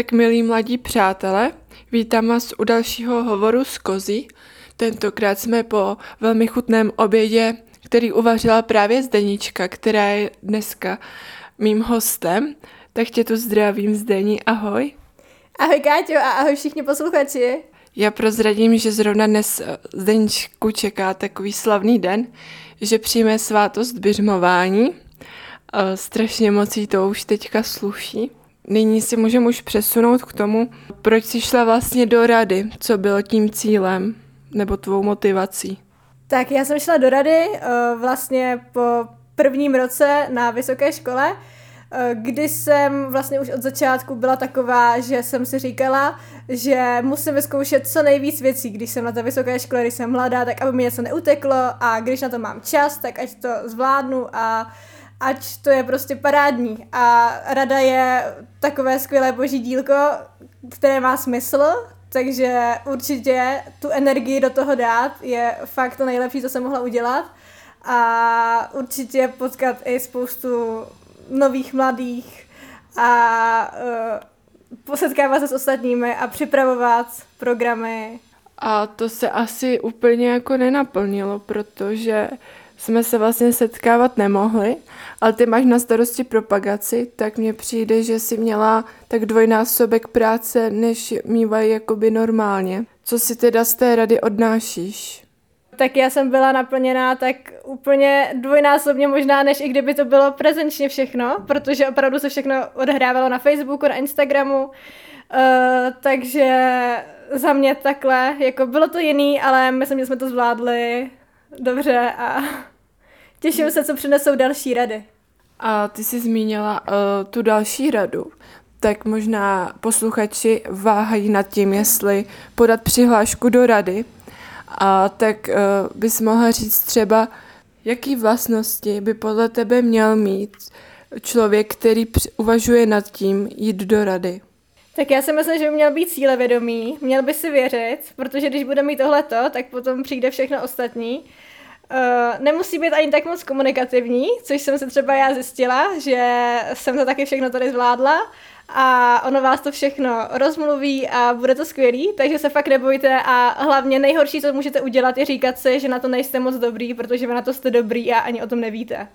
Tak milí mladí přátelé, vítám vás u dalšího hovoru z Kozy. Tentokrát jsme po velmi chutném obědě, který uvařila právě Zdenička, která je dneska mým hostem. Tak tě tu zdravím, Zdení, ahoj. Ahoj Káťo a ahoj všichni posluchači. Já prozradím, že zrovna dnes eh, Zdeničku čeká takový slavný den, že přijme svátost běžmování. Eh, strašně moc jí to už teďka sluší. Nyní si můžeme už přesunout k tomu, proč jsi šla vlastně do rady, co bylo tím cílem nebo tvou motivací. Tak já jsem šla do rady uh, vlastně po prvním roce na vysoké škole, uh, kdy jsem vlastně už od začátku byla taková, že jsem si říkala, že musím vyzkoušet co nejvíc věcí, když jsem na té vysoké škole, když jsem mladá, tak aby mi něco neuteklo a když na to mám čas, tak ať to zvládnu a uh, ať to je prostě parádní. A rada je takové skvělé boží dílko, které má smysl, takže určitě tu energii do toho dát je fakt to nejlepší, co jsem mohla udělat. A určitě potkat i spoustu nových mladých a uh, posetkávat se s ostatními a připravovat programy. A to se asi úplně jako nenaplnilo, protože jsme se vlastně setkávat nemohli, ale ty máš na starosti propagaci, tak mně přijde, že si měla tak dvojnásobek práce, než mývají jakoby normálně. Co si teda z té rady odnášíš? Tak já jsem byla naplněná tak úplně dvojnásobně možná, než i kdyby to bylo prezenčně všechno, protože opravdu se všechno odhrávalo na Facebooku, na Instagramu, uh, takže za mě takhle, jako bylo to jiný, ale myslím, že jsme to zvládli dobře a těším se, co přinesou další rady. A ty jsi zmínila uh, tu další radu, tak možná posluchači váhají nad tím, jestli podat přihlášku do rady. A tak uh, bys mohla říct třeba, jaký vlastnosti by podle tebe měl mít člověk, který uvažuje nad tím jít do rady? Tak já si myslím, že by měl být cílevědomý, měl by si věřit, protože když bude mít tohleto, tak potom přijde všechno ostatní. Uh, nemusí být ani tak moc komunikativní, což jsem se třeba já zjistila, že jsem to taky všechno tady zvládla a ono vás to všechno rozmluví a bude to skvělý, takže se fakt nebojte a hlavně nejhorší, co můžete udělat, je říkat si, že na to nejste moc dobrý, protože vy na to jste dobrý a ani o tom nevíte.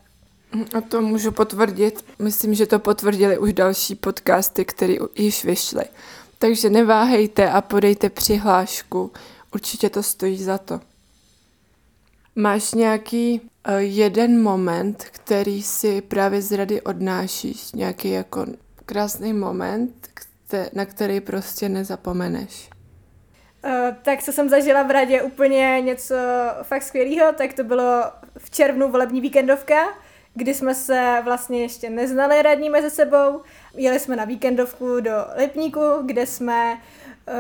A to můžu potvrdit. Myslím, že to potvrdili už další podcasty, které již vyšly. Takže neváhejte a podejte přihlášku. Určitě to stojí za to. Máš nějaký uh, jeden moment, který si právě z rady odnášíš, nějaký jako krásný moment, kte- na který prostě nezapomeneš? Uh, tak co jsem zažila v radě úplně něco fakt skvělého, tak to bylo v červnu volební víkendovka, kdy jsme se vlastně ještě neznali radní mezi sebou. Jeli jsme na víkendovku do Lipníku, kde jsme uh,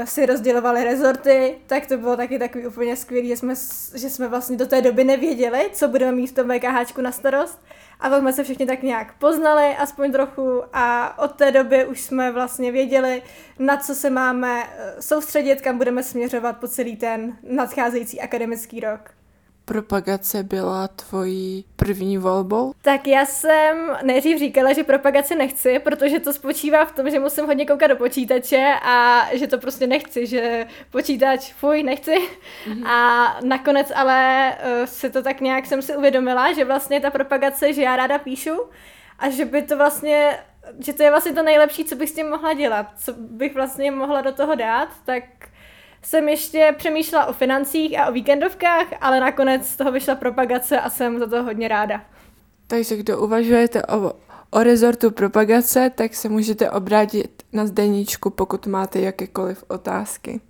si rozdělovali rezorty, tak to bylo taky takový úplně skvělý, že jsme, že jsme vlastně do té doby nevěděli, co budeme mít v tom VKH na starost. A pak jsme se všichni tak nějak poznali, aspoň trochu, a od té doby už jsme vlastně věděli, na co se máme eh, soustředit, kam budeme směřovat po celý ten nadcházející akademický rok propagace byla tvojí první volbou? Tak já jsem nejdřív říkala, že propagaci nechci, protože to spočívá v tom, že musím hodně koukat do počítače a že to prostě nechci, že počítač, fuj, nechci. Mm-hmm. A nakonec ale uh, si to tak nějak jsem si uvědomila, že vlastně ta propagace, že já ráda píšu a že by to vlastně že to je vlastně to nejlepší, co bych s tím mohla dělat, co bych vlastně mohla do toho dát, tak jsem ještě přemýšlela o financích a o víkendovkách, ale nakonec z toho vyšla propagace a jsem za to hodně ráda. Takže kdo uvažujete o, o rezortu propagace, tak se můžete obrátit na Zdeníčku, pokud máte jakékoliv otázky.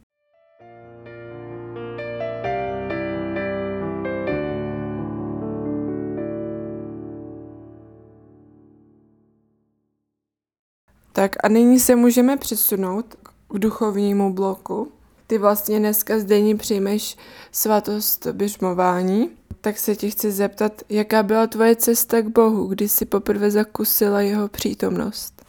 Tak a nyní se můžeme přesunout k duchovnímu bloku. Ty vlastně dneska zde přijmeš svatost běžmování, tak se ti chci zeptat, jaká byla tvoje cesta k Bohu, kdy jsi poprvé zakusila jeho přítomnost?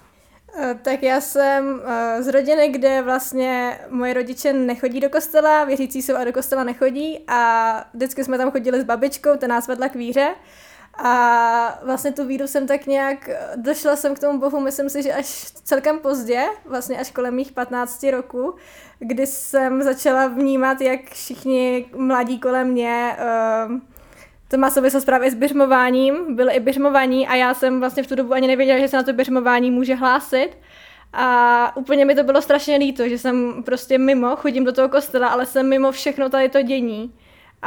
Eh, tak já jsem eh, z rodiny, kde vlastně moje rodiče nechodí do kostela, věřící jsou a do kostela nechodí a vždycky jsme tam chodili s babičkou, ta nás vedla k víře A vlastně tu víru jsem tak nějak, došla jsem k tomu bohu, myslím si, že až celkem pozdě, vlastně až kolem mých 15 roků, kdy jsem začala vnímat, jak všichni mladí kolem mě uh, to má souvislost právě s běžmováním, byly i běžmovaní a já jsem vlastně v tu dobu ani nevěděla, že se na to běžmování může hlásit. A úplně mi to bylo strašně líto, že jsem prostě mimo, chodím do toho kostela, ale jsem mimo všechno tady to dění.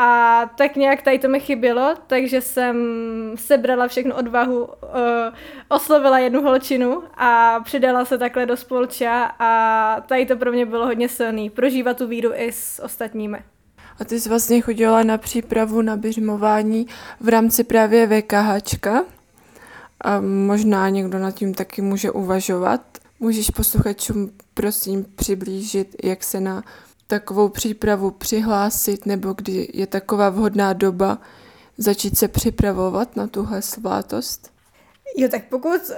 A tak nějak tady to mi chybělo, takže jsem sebrala všechnu odvahu, uh, oslovila jednu holčinu a přidala se takhle do spolča a tady to pro mě bylo hodně silný, prožívat tu víru i s ostatními. A ty jsi vlastně chodila na přípravu na běžmování v rámci právě VKHčka. A možná někdo nad tím taky může uvažovat. Můžeš posluchačům prosím přiblížit, jak se na takovou přípravu přihlásit, nebo kdy je taková vhodná doba začít se připravovat na tuhle svátost? Jo, tak pokud uh,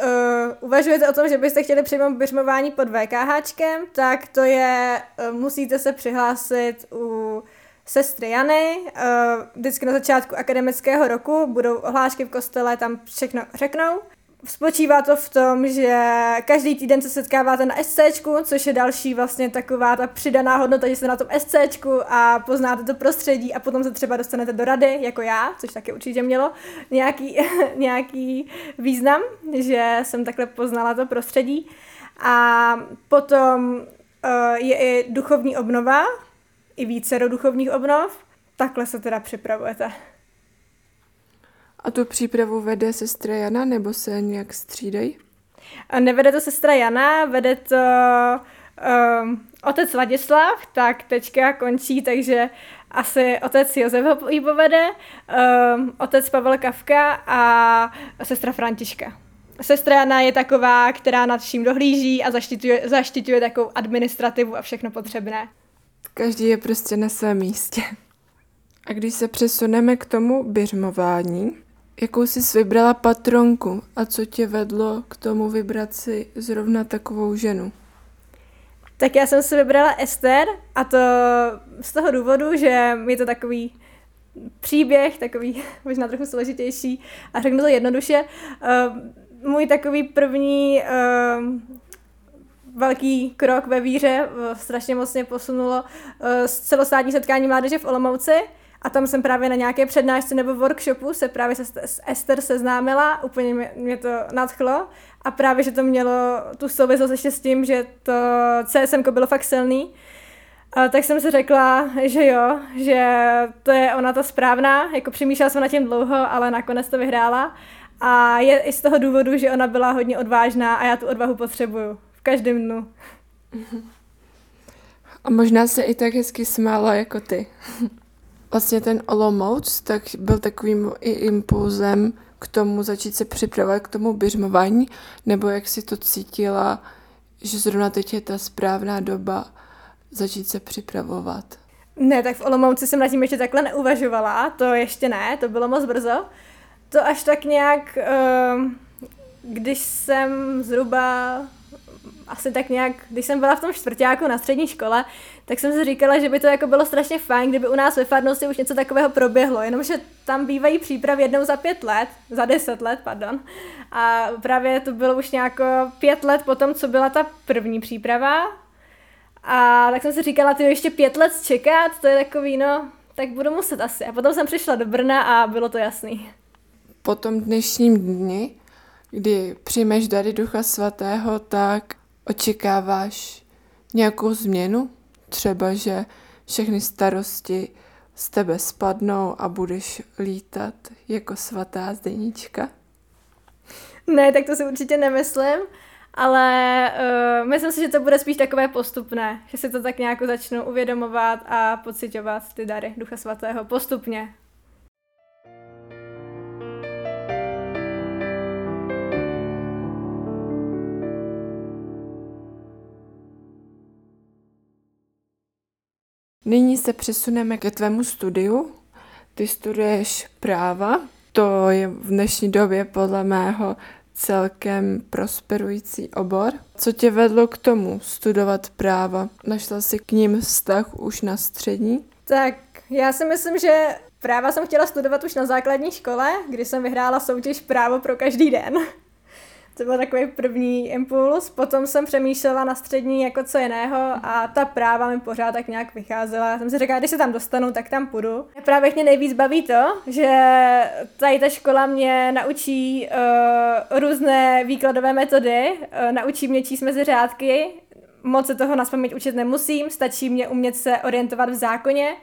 uvažujete o tom, že byste chtěli přijmout běžmování pod VKHčkem, tak to je, uh, musíte se přihlásit u sestry Jany. Uh, vždycky na začátku akademického roku budou ohlášky v kostele, tam všechno řeknou. Spočívá to v tom, že každý týden se setkáváte na SCčku, což je další vlastně taková ta přidaná hodnota, že jste na tom SCčku a poznáte to prostředí a potom se třeba dostanete do rady, jako já, což taky určitě mělo nějaký, nějaký význam, že jsem takhle poznala to prostředí. A potom uh, je i duchovní obnova, i více do duchovních obnov. Takhle se teda připravujete. A tu přípravu vede sestra Jana, nebo se nějak střídají? Nevede to sestra Jana, vede to um, otec Vladislav, tak teďka končí, takže asi otec Josef ho ji povede, um, otec Pavel Kavka a sestra Františka. Sestra Jana je taková, která nad vším dohlíží a zaštiťuje, zaštiťuje takovou administrativu a všechno potřebné. Každý je prostě na svém místě. A když se přesuneme k tomu běžmování, jakou jsi vybrala patronku a co tě vedlo k tomu vybrat si zrovna takovou ženu? Tak já jsem si vybrala Ester a to z toho důvodu, že je to takový příběh, takový možná trochu složitější a řeknu to jednoduše. Uh, můj takový první uh, velký krok ve víře, uh, strašně moc mě posunulo z celostátní setkání mládeže v Olomouci, a tam jsem právě na nějaké přednášce nebo workshopu se právě se, s Ester seznámila, úplně mě, mě to nadchlo a právě, že to mělo tu souvislost ještě s tím, že to CSM bylo fakt silný, a tak jsem si řekla, že jo, že to je ona ta správná, jako přemýšlela jsem na tím dlouho, ale nakonec to vyhrála. A je i z toho důvodu, že ona byla hodně odvážná a já tu odvahu potřebuju v každém dnu. A možná se i tak hezky smála jako ty. Vlastně ten Olomouc tak byl takovým i impulzem k tomu začít se připravovat k tomu běžmování, nebo jak si to cítila, že zrovna teď je ta správná doba začít se připravovat? Ne, tak v Olomouci jsem na tím ještě takhle neuvažovala, to ještě ne, to bylo moc brzo. To až tak nějak, ehm, když jsem zhruba asi tak nějak, když jsem byla v tom čtvrtáku na střední škole, tak jsem si říkala, že by to jako bylo strašně fajn, kdyby u nás ve farnosti už něco takového proběhlo, jenomže tam bývají přípravy jednou za pět let, za deset let, pardon. A právě to bylo už nějako pět let potom, co byla ta první příprava. A tak jsem si říkala, ty ještě pět let čekat, to je takový, no, tak budu muset asi. A potom jsem přišla do Brna a bylo to jasný. Po tom dnešním dni, kdy přijmeš dary Ducha Svatého, tak očekáváš nějakou změnu? Třeba, že všechny starosti z tebe spadnou a budeš lítat jako svatá zdejnička? Ne, tak to si určitě nemyslím, ale uh, myslím si, že to bude spíš takové postupné, že si to tak nějak začnu uvědomovat a pocitovat ty dary Ducha Svatého postupně. Nyní se přesuneme ke tvému studiu. Ty studuješ práva. To je v dnešní době podle mého celkem prosperující obor. Co tě vedlo k tomu studovat práva? Našla jsi k ním vztah už na střední? Tak já si myslím, že Práva jsem chtěla studovat už na základní škole, kdy jsem vyhrála soutěž právo pro každý den. To byl takový první impuls. Potom jsem přemýšlela na střední jako co jiného a ta práva mi pořád tak nějak vycházela. Já jsem si řekla, když se tam dostanu, tak tam půjdu. Právě mě nejvíc baví to, že tady ta škola mě naučí uh, různé výkladové metody, uh, naučí mě číst mezi řádky, moc se toho na učit nemusím, stačí mě umět se orientovat v zákoně.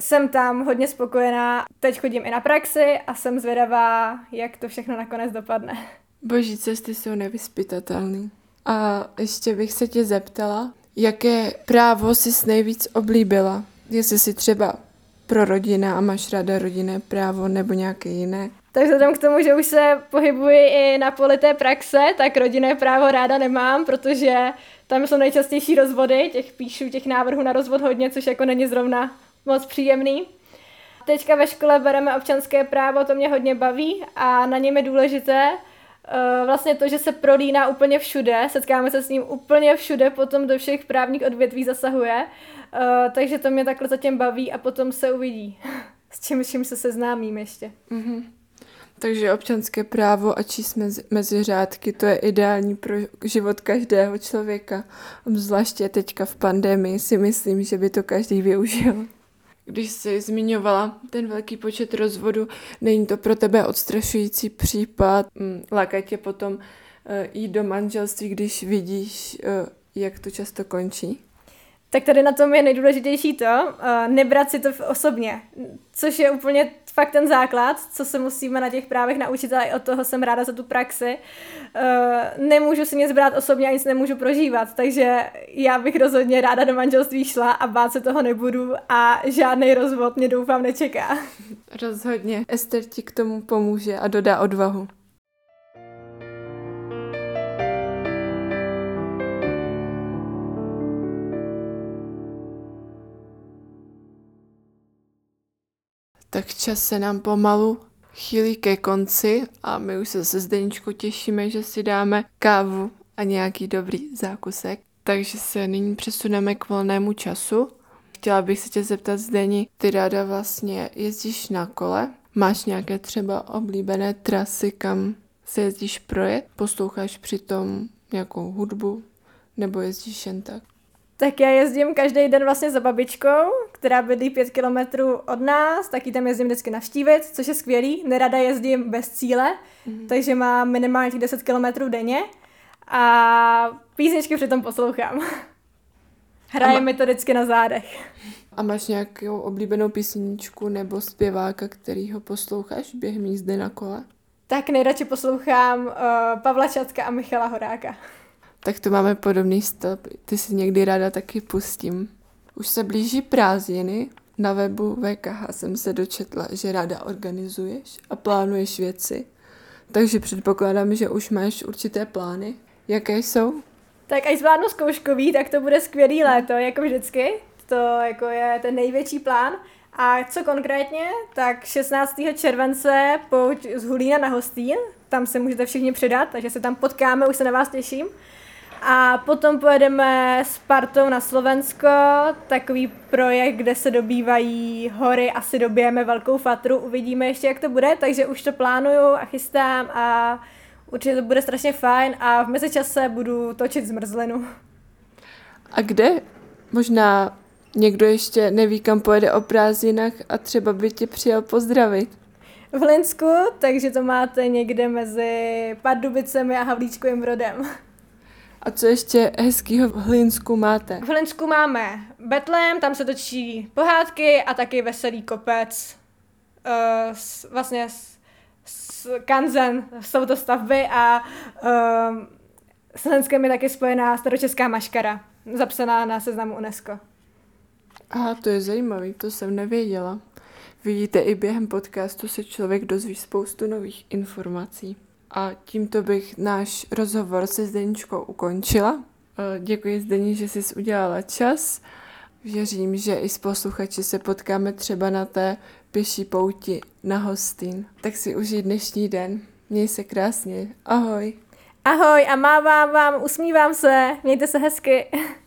Jsem tam hodně spokojená, teď chodím i na praxi a jsem zvědavá, jak to všechno nakonec dopadne. Boží cesty jsou nevyspytatelné. A ještě bych se tě zeptala, jaké právo jsi nejvíc oblíbila? Jestli jsi třeba pro rodina a máš ráda rodinné právo nebo nějaké jiné? Tak vzhledem k tomu, že už se pohybuji i na poli té praxe, tak rodinné právo ráda nemám, protože tam jsou nejčastější rozvody, těch píšu těch návrhů na rozvod hodně, což jako není zrovna moc příjemný. Teďka ve škole bereme občanské právo, to mě hodně baví a na něm je důležité, vlastně to, že se prolíná úplně všude, setkáme se s ním úplně všude, potom do všech právních odvětví zasahuje, uh, takže to mě takhle zatím baví a potom se uvidí, s čím, s čím se seznámím ještě. Mm-hmm. Takže občanské právo a číst mezi, mezi řádky, to je ideální pro život každého člověka. Zvláště teďka v pandemii si myslím, že by to každý využil. Když jsi zmiňovala ten velký počet rozvodů, není to pro tebe odstrašující případ? Mm, láká tě potom jít do manželství, když vidíš, uh, jak to často končí? Tak tady na tom je nejdůležitější to, uh, nebrat si to osobně, což je úplně fakt ten základ, co se musíme na těch právech naučit, ale i od toho jsem ráda za tu praxi. Uh, nemůžu si nic brát osobně a nic nemůžu prožívat, takže já bych rozhodně ráda do manželství šla a bát se toho nebudu a žádný rozvod mě doufám nečeká. Rozhodně. Ester ti k tomu pomůže a dodá odvahu. Tak čas se nám pomalu chýlí ke konci a my už se se Zdeničkou těšíme, že si dáme kávu a nějaký dobrý zákusek. Takže se nyní přesuneme k volnému času. Chtěla bych se tě zeptat, Zdeni, ty ráda vlastně jezdíš na kole? Máš nějaké třeba oblíbené trasy, kam se jezdíš projet? Posloucháš přitom nějakou hudbu? Nebo jezdíš jen tak? Tak já jezdím každý den vlastně za babičkou, která bydlí pět kilometrů od nás, taky tam jezdím vždycky navštívit, což je skvělý. Nerada jezdím bez cíle, mm-hmm. takže mám minimálně těch 10 kilometrů denně a písničky přitom poslouchám. Hraje ma- mi to vždycky na zádech. A máš nějakou oblíbenou písničku nebo zpěváka, který ho posloucháš během jízdy na kole? Tak nejradši poslouchám uh, Pavla Čatka a Michala Horáka. Tak to máme podobný stop. Ty si někdy ráda taky pustím. Už se blíží prázdniny. Na webu VKH jsem se dočetla, že ráda organizuješ a plánuješ věci. Takže předpokládám, že už máš určité plány. Jaké jsou? Tak až zvládnu zkouškový, tak to bude skvělý léto, jako vždycky. To jako je ten největší plán. A co konkrétně? Tak 16. července pouť z Hulína na Hostín, tam se můžete všichni přidat, takže se tam potkáme, už se na vás těším. A potom pojedeme s partou na Slovensko, takový projekt, kde se dobývají hory, asi dobijeme velkou fatru, uvidíme ještě, jak to bude, takže už to plánuju a chystám a určitě to bude strašně fajn a v mezičase budu točit zmrzlinu. A kde? Možná někdo ještě neví, kam pojede o prázdninách a třeba by tě přijel pozdravit. V Linsku, takže to máte někde mezi Pardubicemi a Havlíčkovým Brodem. A co ještě hezkýho v Hlinsku máte? V Hlinsku máme Betlem, tam se točí pohádky a taky veselý kopec. Uh, s, vlastně s, s Kanzen jsou to stavby a uh, s Hlinskem je taky spojená staročeská maškara, zapsaná na seznamu UNESCO. Aha, to je zajímavý, to jsem nevěděla. Vidíte, i během podcastu se člověk dozví spoustu nových informací. A tímto bych náš rozhovor se Zdeničkou ukončila. Eh, děkuji Zdeni, že jsi udělala čas. Věřím, že i s posluchači se potkáme třeba na té pěší pouti na Hostin. Tak si užij dnešní den. Měj se krásně. Ahoj. Ahoj a mávám vám, usmívám se. Mějte se hezky.